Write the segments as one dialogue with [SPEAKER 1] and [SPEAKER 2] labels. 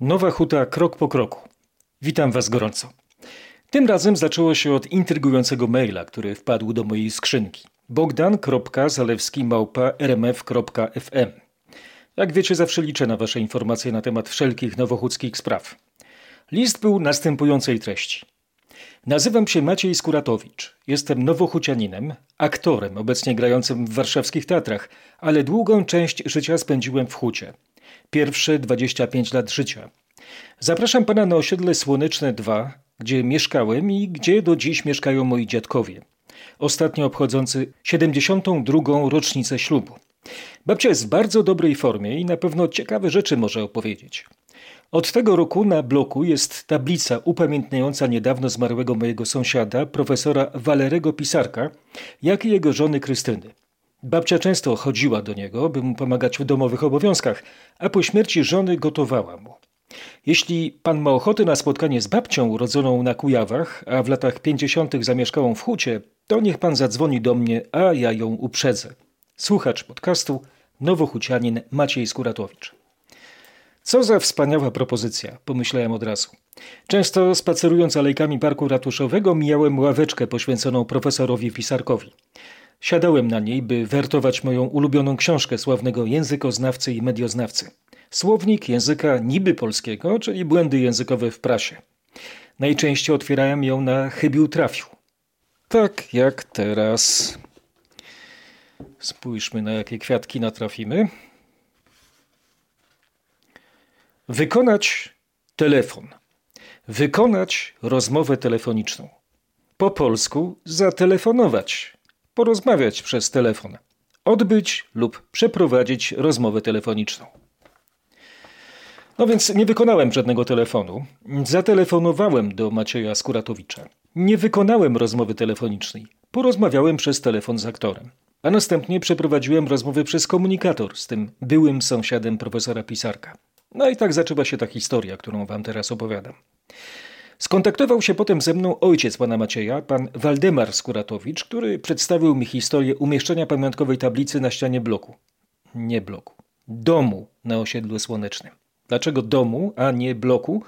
[SPEAKER 1] Nowa Huta krok po kroku. Witam Was gorąco. Tym razem zaczęło się od intrygującego maila, który wpadł do mojej skrzynki. bogdan.zalewski.rmf.fm Jak wiecie, zawsze liczę na Wasze informacje na temat wszelkich nowochódzkich spraw. List był następującej treści. Nazywam się Maciej Skuratowicz. Jestem nowochucianinem, aktorem obecnie grającym w warszawskich teatrach, ale długą część życia spędziłem w Hucie – pierwsze 25 lat życia. Zapraszam pana na osiedle Słoneczne 2, gdzie mieszkałem i gdzie do dziś mieszkają moi dziadkowie. Ostatnio obchodzący 72. rocznicę ślubu. Babcia jest w bardzo dobrej formie i na pewno ciekawe rzeczy może opowiedzieć. Od tego roku na bloku jest tablica upamiętniająca niedawno zmarłego mojego sąsiada, profesora Walerego Pisarka, jak i jego żony Krystyny. Babcia często chodziła do niego, by mu pomagać w domowych obowiązkach, a po śmierci żony gotowała mu. Jeśli pan ma ochotę na spotkanie z babcią urodzoną na Kujawach, a w latach pięćdziesiątych zamieszkałą w Hucie, to niech pan zadzwoni do mnie, a ja ją uprzedzę. Słuchacz podcastu Nowochucianin Maciej Skuratowicz. Co za wspaniała propozycja, pomyślałem od razu. Często spacerując alejkami parku ratuszowego mijałem ławeczkę poświęconą profesorowi Pisarkowi. Siadałem na niej, by wertować moją ulubioną książkę sławnego językoznawcy i medioznawcy. Słownik języka niby polskiego, czyli błędy językowe w prasie. Najczęściej otwierałem ją na chybił trafił. Tak jak teraz. Spójrzmy na jakie kwiatki natrafimy. Wykonać telefon. Wykonać rozmowę telefoniczną. Po polsku zatelefonować porozmawiać przez telefon, odbyć lub przeprowadzić rozmowę telefoniczną. No więc nie wykonałem żadnego telefonu. Zatelefonowałem do Macieja Skuratowicza. Nie wykonałem rozmowy telefonicznej. Porozmawiałem przez telefon z aktorem. A następnie przeprowadziłem rozmowę przez komunikator z tym byłym sąsiadem profesora Pisarka. No i tak zaczęła się ta historia, którą wam teraz opowiadam. Skontaktował się potem ze mną ojciec pana Macieja, pan Waldemar Skuratowicz, który przedstawił mi historię umieszczenia pamiątkowej tablicy na ścianie bloku. Nie bloku. Domu na osiedlu słonecznym. Dlaczego domu, a nie bloku?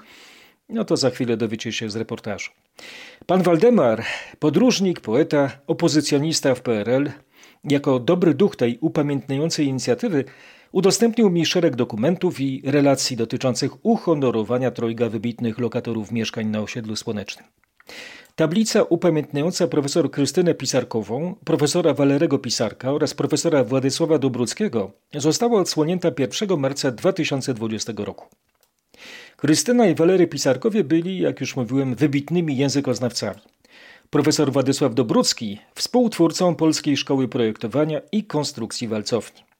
[SPEAKER 1] No to za chwilę dowiecie się z reportażu. Pan Waldemar, podróżnik, poeta, opozycjonista w PRL, jako dobry duch tej upamiętniającej inicjatywy, Udostępnił mi szereg dokumentów i relacji dotyczących uhonorowania trojga wybitnych lokatorów mieszkań na osiedlu słonecznym. Tablica upamiętniająca profesor Krystynę Pisarkową, profesora Walerego Pisarka oraz profesora Władysława Dobruckiego została odsłonięta 1 marca 2020 roku. Krystyna i Walery Pisarkowie byli, jak już mówiłem, wybitnymi językoznawcami. Profesor Władysław Dobrucki współtwórcą Polskiej Szkoły Projektowania i Konstrukcji Walcowni.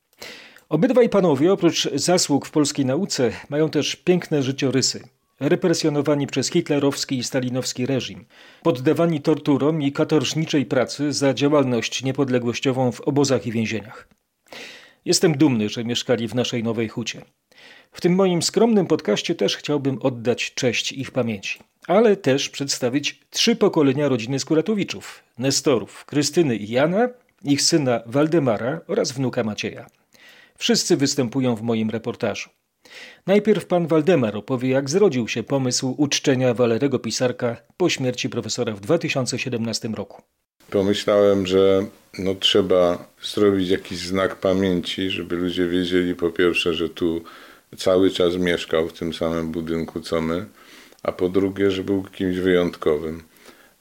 [SPEAKER 1] Obydwaj panowie, oprócz zasług w polskiej nauce, mają też piękne życiorysy. Represjonowani przez hitlerowski i stalinowski reżim, poddawani torturom i katorżniczej pracy za działalność niepodległościową w obozach i więzieniach. Jestem dumny, że mieszkali w naszej nowej hucie. W tym moim skromnym podcaście też chciałbym oddać cześć ich pamięci, ale też przedstawić trzy pokolenia rodziny Skuratowiczów: Nestorów, Krystyny i Jana, ich syna Waldemara oraz wnuka Macieja. Wszyscy występują w moim reportażu. Najpierw pan Waldemar opowie, jak zrodził się pomysł uczczenia Walerego Pisarka po śmierci profesora w 2017 roku.
[SPEAKER 2] Pomyślałem, że no, trzeba zrobić jakiś znak pamięci, żeby ludzie wiedzieli po pierwsze, że tu cały czas mieszkał w tym samym budynku co my, a po drugie, że był kimś wyjątkowym.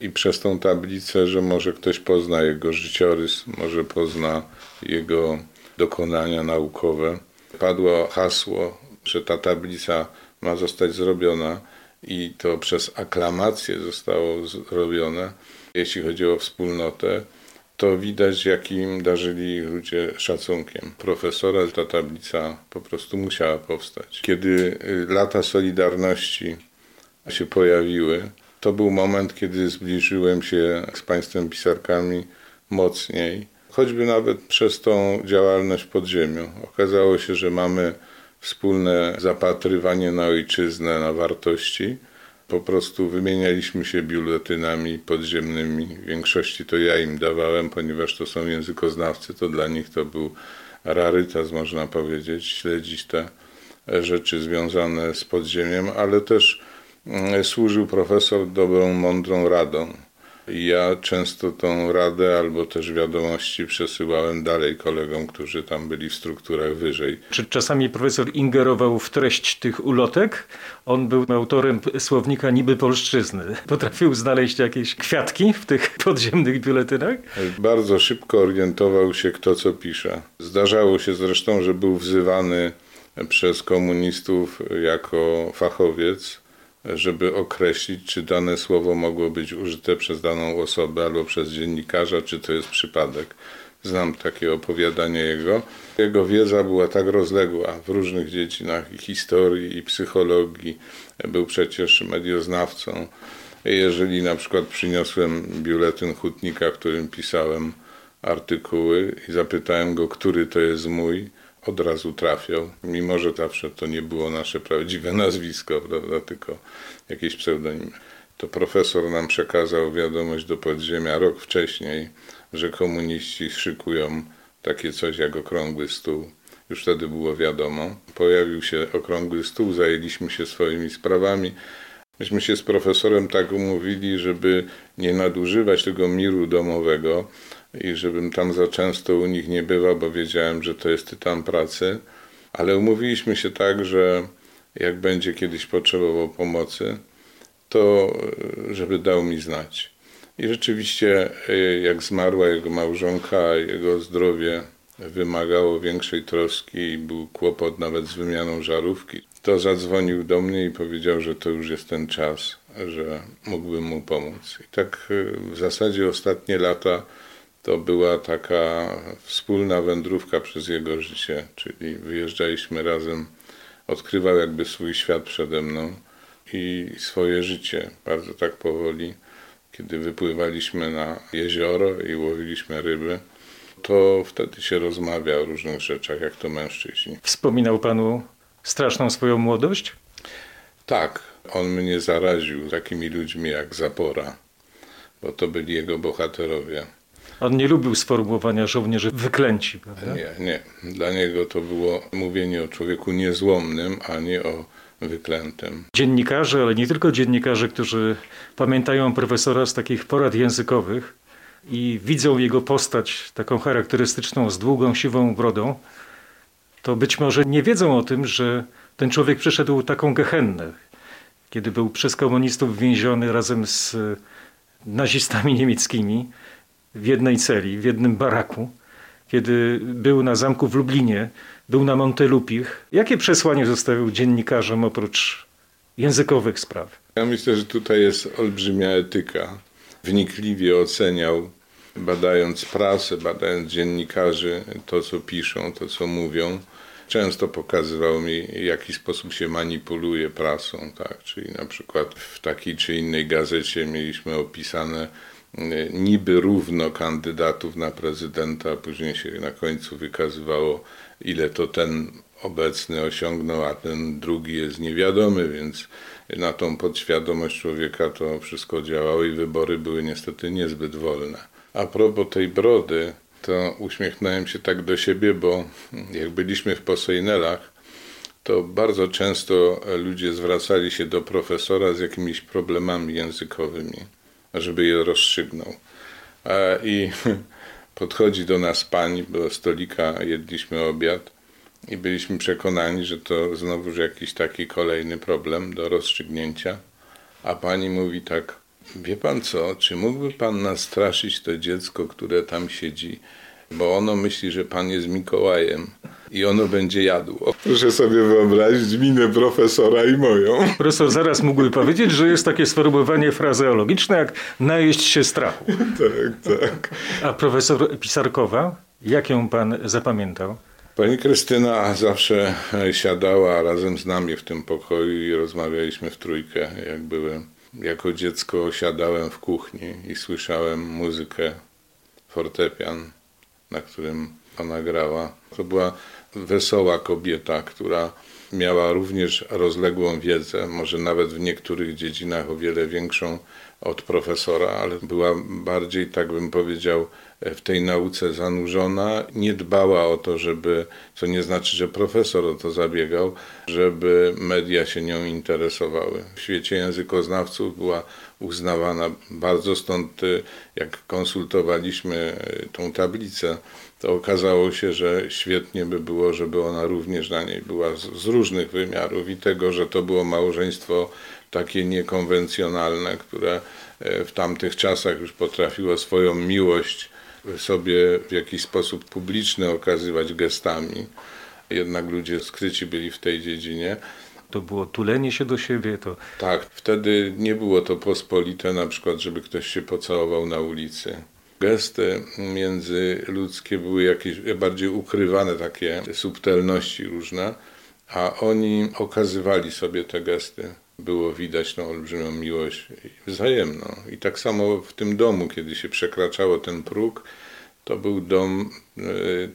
[SPEAKER 2] I przez tą tablicę, że może ktoś pozna jego życiorys, może pozna jego dokonania naukowe. Padło hasło, że ta tablica ma zostać zrobiona i to przez aklamację zostało zrobione. Jeśli chodzi o wspólnotę, to widać, jakim darzyli ludzie szacunkiem. Profesora ta tablica po prostu musiała powstać. Kiedy y, lata Solidarności się pojawiły, to był moment, kiedy zbliżyłem się z państwem pisarkami mocniej choćby nawet przez tą działalność pod ziemią. Okazało się, że mamy wspólne zapatrywanie na ojczyznę, na wartości. Po prostu wymienialiśmy się biuletynami podziemnymi. W większości to ja im dawałem, ponieważ to są językoznawcy, to dla nich to był rarytas, można powiedzieć, śledzić te rzeczy związane z podziemiem, ale też mm, służył profesor dobrą, mądrą radą. Ja często tą radę albo też wiadomości przesyłałem dalej kolegom, którzy tam byli w strukturach wyżej.
[SPEAKER 1] Czy czasami profesor ingerował w treść tych ulotek? On był autorem słownika niby polszczyzny. Potrafił znaleźć jakieś kwiatki w tych podziemnych biuletynach?
[SPEAKER 2] Bardzo szybko orientował się, kto co pisze. Zdarzało się zresztą, że był wzywany przez komunistów jako fachowiec żeby określić, czy dane słowo mogło być użyte przez daną osobę albo przez dziennikarza, czy to jest przypadek. Znam takie opowiadanie jego. Jego wiedza była tak rozległa w różnych dziedzinach historii, i psychologii. Był przecież medioznawcą. Jeżeli na przykład przyniosłem biuletyn hutnika, w którym pisałem artykuły i zapytałem go, który to jest mój, od razu trafiał, mimo że zawsze to nie było nasze prawdziwe nazwisko, prawda, tylko jakieś pseudonimy. To profesor nam przekazał wiadomość do podziemia rok wcześniej, że komuniści szykują takie coś jak okrągły stół. Już wtedy było wiadomo. Pojawił się okrągły stół, zajęliśmy się swoimi sprawami. Myśmy się z profesorem tak umówili, żeby nie nadużywać tego miru domowego, i żebym tam za często u nich nie bywał, bo wiedziałem, że to jest tytan pracy. Ale umówiliśmy się tak, że jak będzie kiedyś potrzebował pomocy, to żeby dał mi znać. I rzeczywiście, e, jak zmarła jego małżonka, jego zdrowie wymagało większej troski i był kłopot nawet z wymianą żarówki, to zadzwonił do mnie i powiedział, że to już jest ten czas, że mógłbym mu pomóc. I tak e, w zasadzie ostatnie lata to była taka wspólna wędrówka przez jego życie, czyli wyjeżdżaliśmy razem, odkrywał jakby swój świat przede mną i swoje życie, bardzo tak powoli. Kiedy wypływaliśmy na jezioro i łowiliśmy ryby, to wtedy się rozmawia o różnych rzeczach, jak to mężczyźni.
[SPEAKER 1] Wspominał panu straszną swoją młodość?
[SPEAKER 2] Tak, on mnie zaraził takimi ludźmi jak Zapora, bo to byli jego bohaterowie.
[SPEAKER 1] On nie lubił sformułowania żołnierzy wyklęci, prawda?
[SPEAKER 2] Nie, nie. Dla niego to było mówienie o człowieku niezłomnym, a nie o wyklętym.
[SPEAKER 1] Dziennikarze, ale nie tylko dziennikarze, którzy pamiętają profesora z takich porad językowych i widzą jego postać taką charakterystyczną z długą, siwą brodą, to być może nie wiedzą o tym, że ten człowiek przeszedł taką gehennę, kiedy był przez komunistów więziony razem z nazistami niemieckimi w jednej celi, w jednym baraku, kiedy był na zamku w Lublinie, był na Montelupich. Jakie przesłanie zostawił dziennikarzom oprócz językowych spraw?
[SPEAKER 2] Ja myślę, że tutaj jest olbrzymia etyka. Wnikliwie oceniał, badając prasę, badając dziennikarzy, to co piszą, to co mówią. Często pokazywał mi, w jaki sposób się manipuluje prasą, tak? Czyli na przykład w takiej czy innej gazecie mieliśmy opisane niby równo kandydatów na prezydenta, a później się na końcu wykazywało, ile to ten obecny osiągnął, a ten drugi jest niewiadomy, więc na tą podświadomość człowieka to wszystko działało i wybory były niestety niezbyt wolne. A propos tej brody, to uśmiechnąłem się tak do siebie, bo jak byliśmy w Posejnelach, to bardzo często ludzie zwracali się do profesora z jakimiś problemami językowymi żeby je rozstrzygnął. I podchodzi do nas pani, do stolika jedliśmy obiad i byliśmy przekonani, że to znowuż jakiś taki kolejny problem do rozstrzygnięcia. A pani mówi tak, wie pan co, czy mógłby pan nastraszyć to dziecko, które tam siedzi, bo ono myśli, że pan jest Mikołajem i ono będzie jadło. Proszę sobie wyobrazić minę profesora i moją.
[SPEAKER 1] Profesor zaraz mógłby powiedzieć, że jest takie sformułowanie frazeologiczne jak najeść się strachu.
[SPEAKER 2] tak, tak.
[SPEAKER 1] A profesor Pisarkowa, jak ją pan zapamiętał?
[SPEAKER 2] Pani Krystyna zawsze siadała razem z nami w tym pokoju i rozmawialiśmy w trójkę, jak byłem. Jako dziecko siadałem w kuchni i słyszałem muzykę, fortepian, na którym ona grała. To była wesoła kobieta, która miała również rozległą wiedzę, może nawet w niektórych dziedzinach o wiele większą od profesora, ale była bardziej, tak bym powiedział, w tej nauce zanurzona, nie dbała o to, żeby, co nie znaczy, że profesor o to zabiegał, żeby media się nią interesowały. W świecie językoznawców była uznawana bardzo, stąd y, jak konsultowaliśmy y, tą tablicę, to okazało się, że świetnie by było, żeby ona również na niej była z, różnych wymiarów i tego, że to było małżeństwo takie niekonwencjonalne, które e, w tamtych czasach już potrafiło swoją miłość sobie w jakiś sposób publiczny okazywać gestami. Jednak ludzie skryci byli w tej dziedzinie.
[SPEAKER 1] To było tulenie się do siebie. To...
[SPEAKER 2] Tak, wtedy nie było to pospolite, na przykład, żeby ktoś się pocałował na ulicy. Gesty międzyludzkie były jakieś bardziej ukrywane, takie subtelności różne, a oni okazywali sobie te gesty było widać tą olbrzymią miłość wzajemną. I tak samo w tym domu, kiedy się przekraczało ten próg, to był dom e,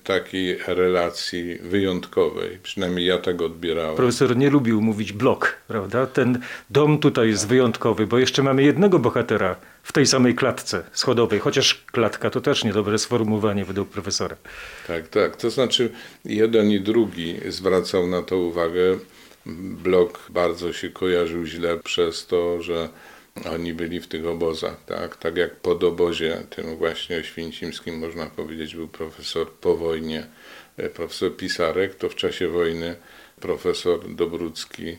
[SPEAKER 2] takiej relacji wyjątkowej. Przynajmniej ja tego odbierałem.
[SPEAKER 1] Profesor nie lubił mówić blok, prawda? Ten dom tutaj jest wyjątkowy, bo jeszcze mamy jednego bohatera w tej samej klatce schodowej, chociaż klatka to też niedobre sformułowanie według profesora.
[SPEAKER 2] Tak, tak. To znaczy jeden i drugi zwracał na to uwagę blok bardzo się kojarzył źle przez to, że oni byli w tych obozach, tak? Tak jak pod obozie, tym właśnie święcimskim można powiedzieć, był profesor po wojnie, e, profesor Pisarek, to w czasie wojny profesor Dobrucki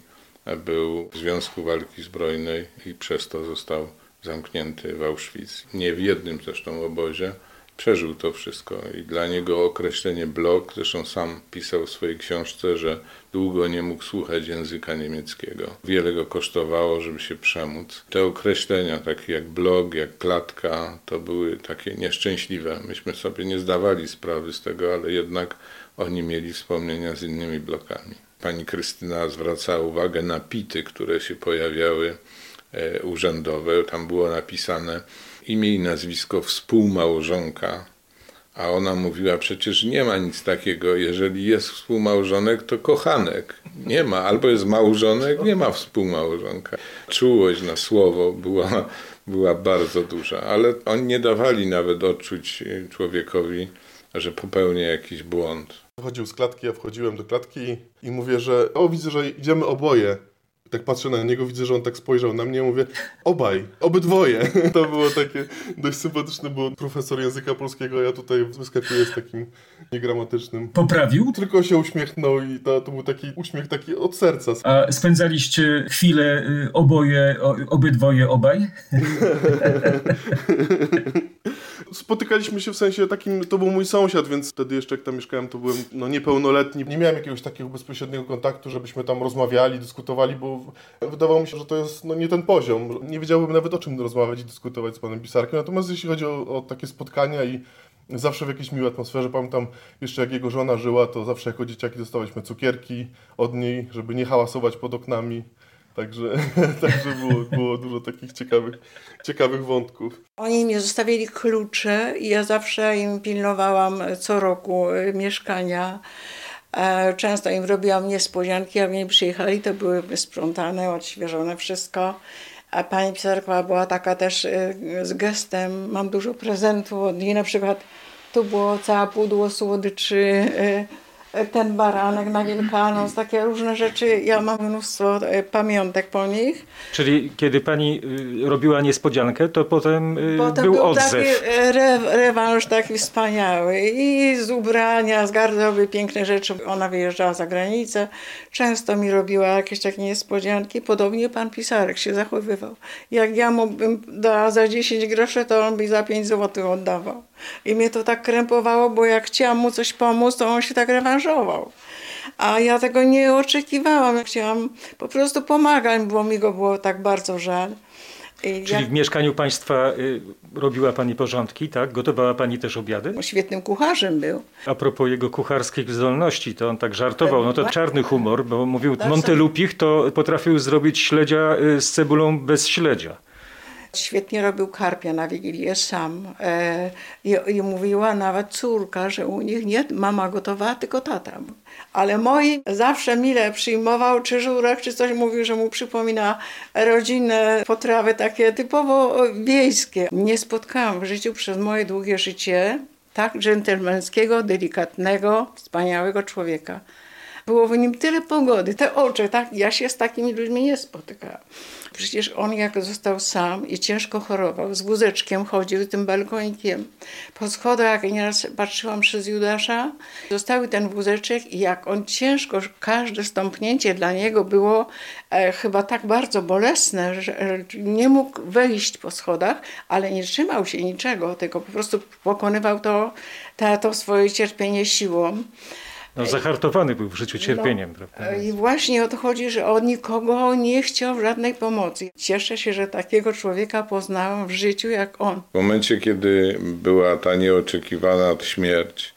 [SPEAKER 2] był w Związku Walki Zbrojnej i przez to został zamknięty w Auschwitz. Nie w jednym zresztą obozie, przeżył to wszystko i dla niego określenie blok, zresztą sam pisał w swojej książce, że długo nie mógł słuchać języka niemieckiego. Wiele go kosztowało, żeby się przemóc. Te określenia, takie jak blok, jak klatka, to były takie nieszczęśliwe. Myśmy sobie nie zdawali sprawy z tego, ale jednak oni mieli wspomnienia z innymi blokami. Pani Krystyna zwracała uwagę na pity, które się pojawiały e, urzędowe. Tam było napisane imię i nazwisko współmałżonka, a ona mówiła, przecież nie ma nic takiego, jeżeli jest współmałżonek, to kochanek. Nie ma, albo jest małżonek, nie ma współmałżonka. Czułość na słowo była, była bardzo duża, ale oni nie dawali nawet odczuć człowiekowi, że popełnia jakiś błąd.
[SPEAKER 3] Wchodził z klatki, ja wchodziłem do klatki i mówię, że o widzę, że idziemy oboje. Tak patrzę na niego, widzę, że on tak spojrzał na mnie, mówię, obaj, obydwoje. To było takie dość sympatyczne, bo profesor języka polskiego, ja tutaj wyskakuję z takim niegramatycznym.
[SPEAKER 4] Poprawił?
[SPEAKER 3] Tylko się uśmiechnął i to, to był taki uśmiech taki od serca.
[SPEAKER 4] A spędzaliście chwilę y, oboje, obydwoje, obaj?
[SPEAKER 3] Spotykaliśmy się w sensie takim, to był mój sąsiad, więc wtedy jeszcze jak tam mieszkałem, to byłem no, niepełnoletni. Nie miałem jakiegoś takiego bezpośredniego kontaktu, żebyśmy tam rozmawiali, dyskutowali, bo wydawało mi się, że to jest no, nie ten poziom. Nie wiedziałbym nawet o czym rozmawiać i dyskutować z panem Pisarkiem. Natomiast jeśli chodzi o, o takie spotkania i zawsze w jakiejś miłej atmosferze. Pamiętam jeszcze jak jego żona żyła, to zawsze jako dzieciaki dostawaliśmy cukierki od niej, żeby nie hałasować pod oknami. Także, także było, było dużo takich ciekawych, ciekawych wątków.
[SPEAKER 5] Oni mi zostawili klucze i ja zawsze im pilnowałam co roku y, mieszkania. E, często im robiłam niespodzianki, jak oni przyjechali, to były sprzątane, odświeżone wszystko. A pani pisarka była taka też y, z gestem, mam dużo prezentów od niej, na przykład tu było całe pudło słodyczy, y, ten baranek na Wielkanoc, takie różne rzeczy. Ja mam mnóstwo e, pamiątek po nich.
[SPEAKER 1] Czyli kiedy pani y, robiła niespodziankę, to potem, y, potem był, był odzew.
[SPEAKER 5] taki e, re, rewanż taki wspaniały. I z ubrania, z garderoby, piękne rzeczy. Ona wyjeżdżała za granicę. Często mi robiła jakieś takie niespodzianki. Podobnie pan Pisarek się zachowywał. Jak ja mu bym dała za 10 groszy, to on by za 5 zł oddawał. I mnie to tak krępowało, bo jak chciałam mu coś pomóc, to on się tak rewanżował. A ja tego nie oczekiwałam. Chciałam po prostu pomagać, bo mi go było tak bardzo żal.
[SPEAKER 1] I Czyli w mieszkaniu państwa y, robiła pani porządki, tak? Gotowała pani też obiady?
[SPEAKER 5] Świetnym kucharzem był.
[SPEAKER 1] A propos jego kucharskich zdolności, to on tak żartował, no to czarny humor, bo mówił Montelupich to potrafił zrobić śledzia y, z cebulą bez śledzia.
[SPEAKER 5] Świetnie robił karpia na Wigilię sam. E, i, I mówiła nawet córka, że u nich nie mama gotowała, tylko tata. Ale moi zawsze mile przyjmował, czy żurek, czy coś mówił, że mu przypomina rodzinne potrawy takie typowo wiejskie. Nie spotkałam w życiu przez moje długie życie tak dżentelmeńskiego, delikatnego, wspaniałego człowieka. Było w nim tyle pogody, te oczy, tak? Ja się z takimi ludźmi nie spotykałam. Przecież on jak został sam i ciężko chorował, z wózeczkiem chodził, tym balkonikiem. Po schodach, jak nieraz patrzyłam przez Judasza, zostały ten wózeczek i jak on ciężko, każde stąpnięcie dla niego było e, chyba tak bardzo bolesne, że nie mógł wejść po schodach, ale nie trzymał się niczego, tylko po prostu pokonywał to, to, to swoje cierpienie siłą.
[SPEAKER 1] No, zahartowany był w życiu cierpieniem, no, prawda?
[SPEAKER 5] I właśnie o to chodzi, że od nikogo nie chciał żadnej pomocy. Cieszę się, że takiego człowieka poznałam w życiu jak on.
[SPEAKER 2] W momencie, kiedy była ta nieoczekiwana śmierć,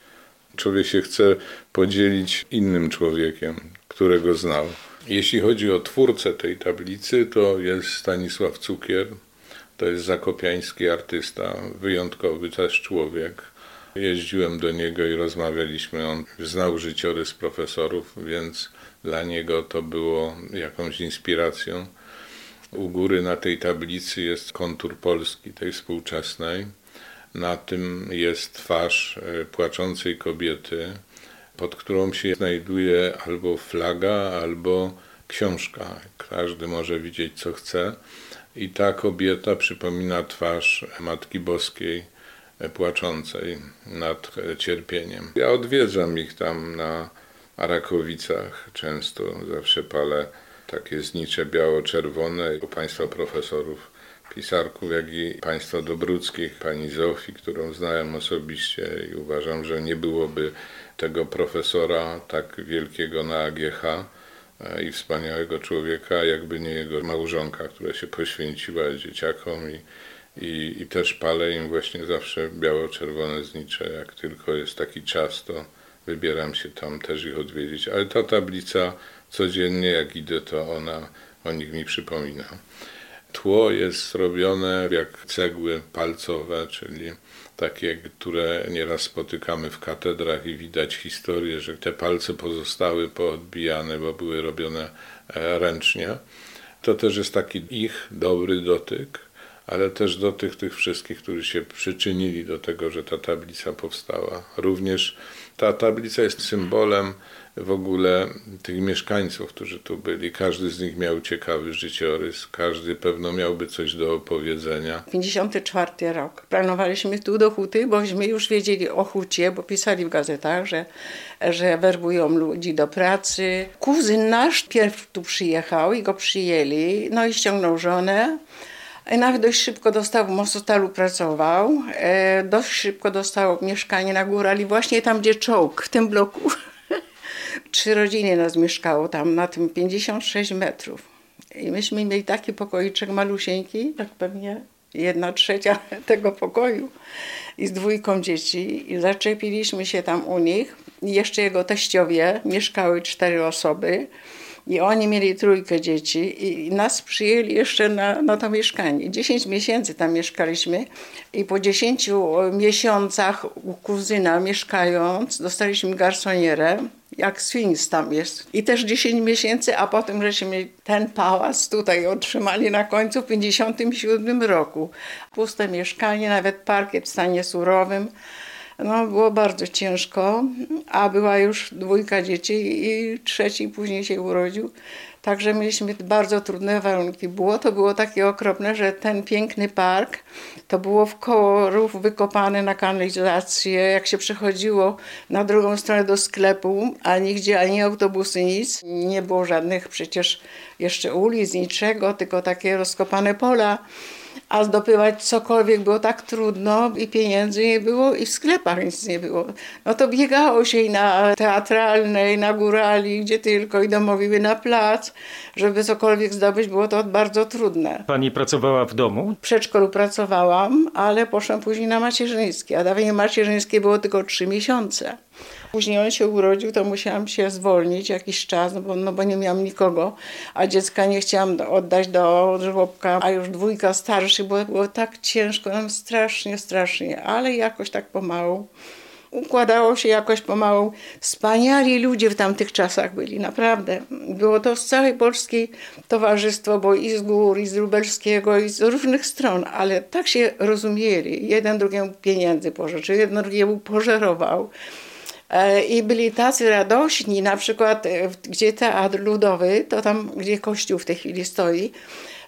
[SPEAKER 2] człowiek się chce podzielić innym człowiekiem, którego znał. Jeśli chodzi o twórcę tej tablicy, to jest Stanisław Cukier. To jest zakopiański artysta, wyjątkowy też człowiek Jeździłem do niego i rozmawialiśmy. On znał życiorys profesorów, więc dla niego to było jakąś inspiracją. U góry na tej tablicy jest kontur Polski, tej współczesnej. Na tym jest twarz e, płaczącej kobiety, pod którą się znajduje albo flaga, albo książka. Każdy może widzieć, co chce. I ta kobieta przypomina twarz Matki Boskiej płaczącej nad cierpieniem. Ja odwiedzam ich tam na Arakowicach często, zawsze palę takie znicze biało-czerwone u państwa profesorów pisarków, jak i państwa Dobruckich, pani Zofii, którą znałem osobiście i uważam, że nie byłoby tego profesora tak wielkiego na AGH e, i wspaniałego człowieka, jakby nie jego małżonka, która się poświęciła dzieciakom i i, i też palę im właśnie zawsze biało-czerwone znicze. Jak tylko jest taki czas, to wybieram się tam też ich odwiedzić. Ale ta tablica codziennie, jak idę, to ona o nich mi przypomina. Tło jest zrobione jak cegły palcowe, czyli takie, które nieraz spotykamy w katedrach i widać historię, że te palce pozostały poodbijane, bo były robione e, ręcznie. To też jest taki ich dobry dotyk ale też do tych, tych wszystkich, którzy się przyczynili do tego, że ta tablica powstała. Również ta tablica jest symbolem w ogóle tych mieszkańców, którzy tu byli. Każdy z nich miał ciekawy życiorys, każdy pewno miałby coś do opowiedzenia.
[SPEAKER 5] 54 rok. Planowaliśmy tu do huty, bośmy już wiedzieli o hucie, bo pisali w gazetach, że, że werbują ludzi do pracy. Kuzyn nasz pierw tu przyjechał i go przyjęli, no i ściągnął żonę. Nawet dość szybko dostał, w Mostotalu pracował, e, dość szybko dostał mieszkanie na górali, właśnie tam, gdzie czołg, w tym bloku. Trzy rodziny nas mieszkało tam, na tym 56 metrów. I myśmy mieli taki pokoiczek malusieńki, tak pewnie jedna trzecia tego pokoju i z dwójką dzieci. I zaczepiliśmy się tam u nich. I jeszcze jego teściowie, mieszkały cztery osoby. I oni mieli trójkę dzieci i nas przyjęli jeszcze na, na to mieszkanie. 10 miesięcy tam mieszkaliśmy i po 10 miesiącach u kuzyna mieszkając dostaliśmy garsonierę, jak Sphinx tam jest. I też 10 miesięcy, a potem żeśmy ten pałac tutaj otrzymali na końcu w 57 roku. Puste mieszkanie, nawet parkiet w stanie surowym. No, było bardzo ciężko, a była już dwójka dzieci i trzeci później się urodził. Także mieliśmy bardzo trudne warunki. Było to było takie okropne, że ten piękny park to było w koło rów wykopany na kanalizację. Jak się przechodziło na drugą stronę do sklepu, a nigdzie ani autobusy, nic. Nie było żadnych przecież jeszcze ulic, niczego, tylko takie rozkopane pola a zdobywać cokolwiek było tak trudno i pieniędzy nie było i w sklepach nic nie było. No to biegało się i na teatralnej, na górali, gdzie tylko i domówiły na plac, żeby cokolwiek zdobyć było to bardzo trudne.
[SPEAKER 1] Pani pracowała w domu?
[SPEAKER 5] W przedszkolu pracowałam, ale poszłam później na macierzyńskie, a dawniej macierzyńskie było tylko trzy miesiące. Później on się urodził, to musiałam się zwolnić jakiś czas, no bo, no bo nie miałam nikogo, a dziecka nie chciałam oddać do żłobka, a już dwójka starszy, bo było tak ciężko, nam strasznie, strasznie, ale jakoś tak pomału układało się jakoś pomału. Wspaniali ludzie w tamtych czasach byli, naprawdę. Było to z całej Polski towarzystwo, bo i z gór, i z Lubelskiego, i z różnych stron, ale tak się rozumieli. Jeden drugiemu pieniędzy pożyczył, jeden drugiemu pożerował. E, I byli tacy radośni, na przykład e, gdzie teatr ludowy, to tam, gdzie kościół w tej chwili stoi,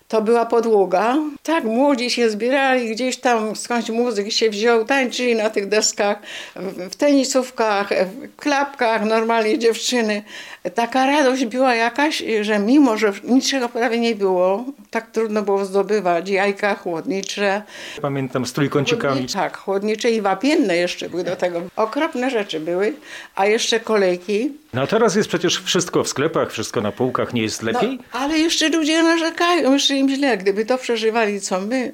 [SPEAKER 5] to była podłoga. Tak, młodzi się zbierali, gdzieś tam skądś muzyk się wziął, tańczyli na tych deskach, w tenisówkach, w klapkach, normalnie dziewczyny. Taka radość była jakaś, że mimo, że niczego prawie nie było, tak trudno było zdobywać, jajka chłodnicze.
[SPEAKER 1] Pamiętam z trójkącikami.
[SPEAKER 5] Tak, chłodnicze i wapienne jeszcze były do tego. Okropne rzeczy były, a jeszcze kolejki.
[SPEAKER 1] No teraz jest przecież wszystko w sklepach, wszystko na półkach, nie jest lepiej?
[SPEAKER 5] No, ale jeszcze ludzie narzekają, jeszcze im źle, gdyby to przeżywali co my.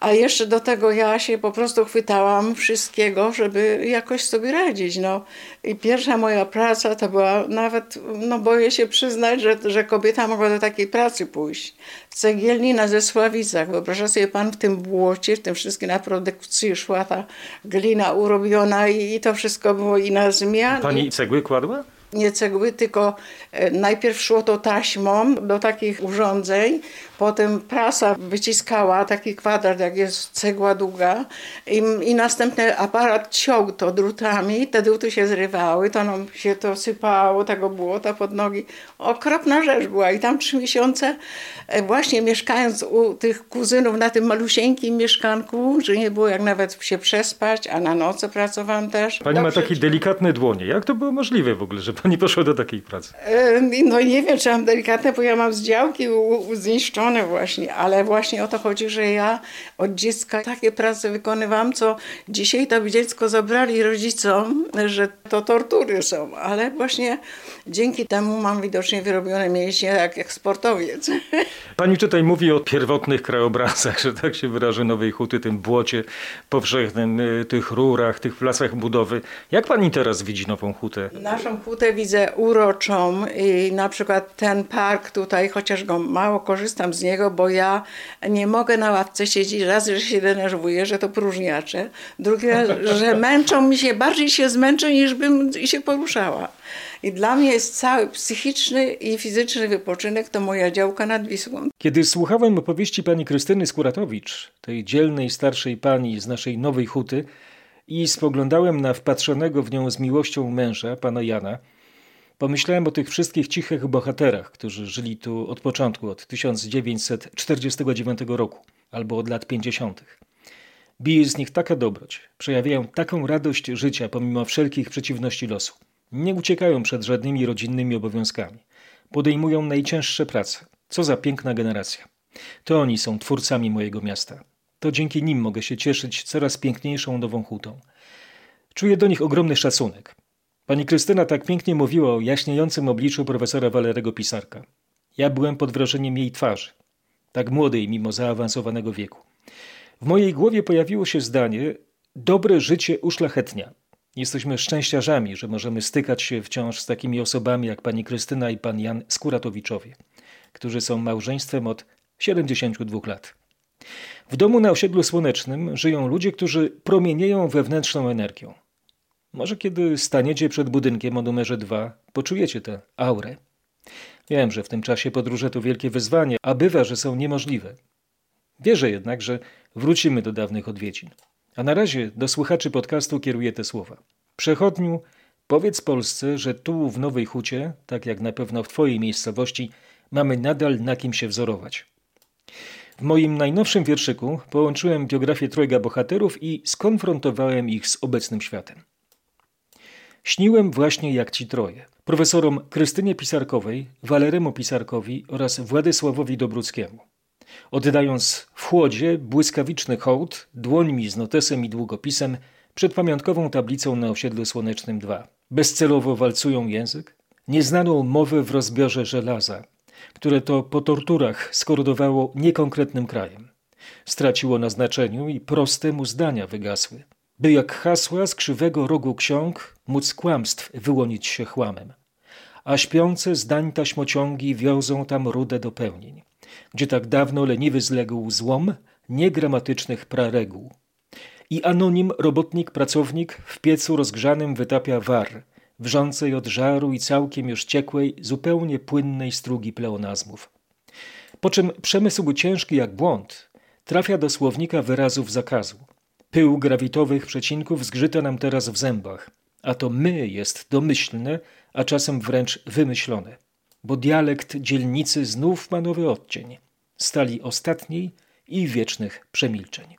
[SPEAKER 5] A jeszcze do tego ja się po prostu chwytałam wszystkiego, żeby jakoś sobie radzić. No. I pierwsza moja praca to była nawet, no boję się przyznać, że, że kobieta mogła do takiej pracy pójść. W cegielni na Zesławicach. Wyobraża sobie pan w tym błocie, w tym wszystkim na produkcji szła ta glina urobiona i, i to wszystko było i na zmian.
[SPEAKER 1] Pani cegły kładła?
[SPEAKER 5] Nie cegły, tylko e, najpierw szło to taśmą do takich urządzeń, potem prasa wyciskała taki kwadrat, jak jest cegła długa i, i następny aparat ciął to drutami, te druty się zrywały, to nam się to sypało, tego błota pod nogi. Okropna rzecz była i tam trzy miesiące e, właśnie mieszkając u tych kuzynów na tym malusieńkim mieszkanku, że nie było jak nawet się przespać, a na noce pracowałam też.
[SPEAKER 1] Pani Dobrze. ma takie delikatne dłonie. Jak to było możliwe w ogóle, że pani poszła do takiej pracy?
[SPEAKER 5] E, no nie wiem, czy mam delikatne, bo ja mam z działki zniszczone właśnie, ale właśnie o to chodzi, że ja od dziecka takie prace wykonywałam, co dzisiaj to dziecko zabrali rodzicom, że to tortury są, ale właśnie dzięki temu mam widocznie wyrobione mięśnie jak, jak sportowiec.
[SPEAKER 1] Pani tutaj mówi o pierwotnych krajobrazach, że tak się wyrażę, Nowej Huty, tym błocie powszechnym, y, tych rurach, tych placach budowy. Jak pani teraz widzi Nową Hutę?
[SPEAKER 5] Naszą Hutę widzę uroczą i na przykład ten park tutaj, chociaż go mało korzystam z niego, bo ja nie mogę na ławce siedzieć, raz, że się denerwuję, że to próżniacze, drugie, że męczą mi się, bardziej się zmęczę niż bym się poruszała. I dla mnie jest cały psychiczny i fizyczny wypoczynek to moja działka nad Wisłą.
[SPEAKER 1] Kiedy słuchałem opowieści pani Krystyny Skuratowicz, tej dzielnej starszej pani z naszej nowej huty, i spoglądałem na wpatrzonego w nią z miłością męża, pana Jana, Pomyślałem o tych wszystkich cichych bohaterach, którzy żyli tu od początku, od 1949 roku albo od lat 50. Bije z nich taka dobroć, przejawiają taką radość życia pomimo wszelkich przeciwności losu. Nie uciekają przed żadnymi rodzinnymi obowiązkami. Podejmują najcięższe prace. Co za piękna generacja. To oni są twórcami mojego miasta. To dzięki nim mogę się cieszyć coraz piękniejszą nową hutą. Czuję do nich ogromny szacunek. Pani Krystyna tak pięknie mówiła o jaśniejącym obliczu profesora Walerego Pisarka. Ja byłem pod wrażeniem jej twarzy, tak młodej mimo zaawansowanego wieku. W mojej głowie pojawiło się zdanie: Dobre życie uszlachetnia. Jesteśmy szczęściarzami, że możemy stykać się wciąż z takimi osobami jak pani Krystyna i pan Jan Skuratowiczowie, którzy są małżeństwem od 72 lat. W domu na osiedlu słonecznym żyją ludzie, którzy promienieją wewnętrzną energią. Może kiedy staniecie przed budynkiem o numerze 2, poczujecie tę aurę. Wiem, że w tym czasie podróże to wielkie wyzwanie, a bywa, że są niemożliwe. Wierzę jednak, że wrócimy do dawnych odwiedzin. A na razie do słuchaczy podcastu kieruję te słowa. Przechodniu, powiedz Polsce, że tu w Nowej Hucie, tak jak na pewno w Twojej miejscowości, mamy nadal na kim się wzorować. W moim najnowszym wierszyku połączyłem biografię trojga bohaterów i skonfrontowałem ich z obecnym światem. Śniłem właśnie jak ci troje. Profesorom Krystynie Pisarkowej, Waleremu Pisarkowi oraz Władysławowi Dobruckiemu. Oddając w chłodzie błyskawiczny hołd dłońmi z notesem i długopisem przed pamiątkową tablicą na osiedlu Słonecznym 2. Bezcelowo walcują język, nieznaną mowę w rozbiorze żelaza, które to po torturach skorodowało niekonkretnym krajem. Straciło na znaczeniu i proste mu zdania wygasły. By jak hasła z krzywego rogu ksiąg móc kłamstw wyłonić się chłamem. A śpiące zdań taśmociągi wiozą tam rudę dopełnień, gdzie tak dawno leniwy zległ złom niegramatycznych prareguł. I anonim, robotnik, pracownik w piecu rozgrzanym wytapia war, wrzącej od żaru i całkiem już ciekłej, zupełnie płynnej strugi pleonazmów. Po czym przemysł ciężki jak błąd trafia do słownika wyrazów zakazu. Pył grawitowych przecinków zgrzyta nam teraz w zębach, a to my jest domyślne, a czasem wręcz wymyślone, bo dialekt dzielnicy znów ma nowy odcień, stali ostatniej i wiecznych przemilczeń.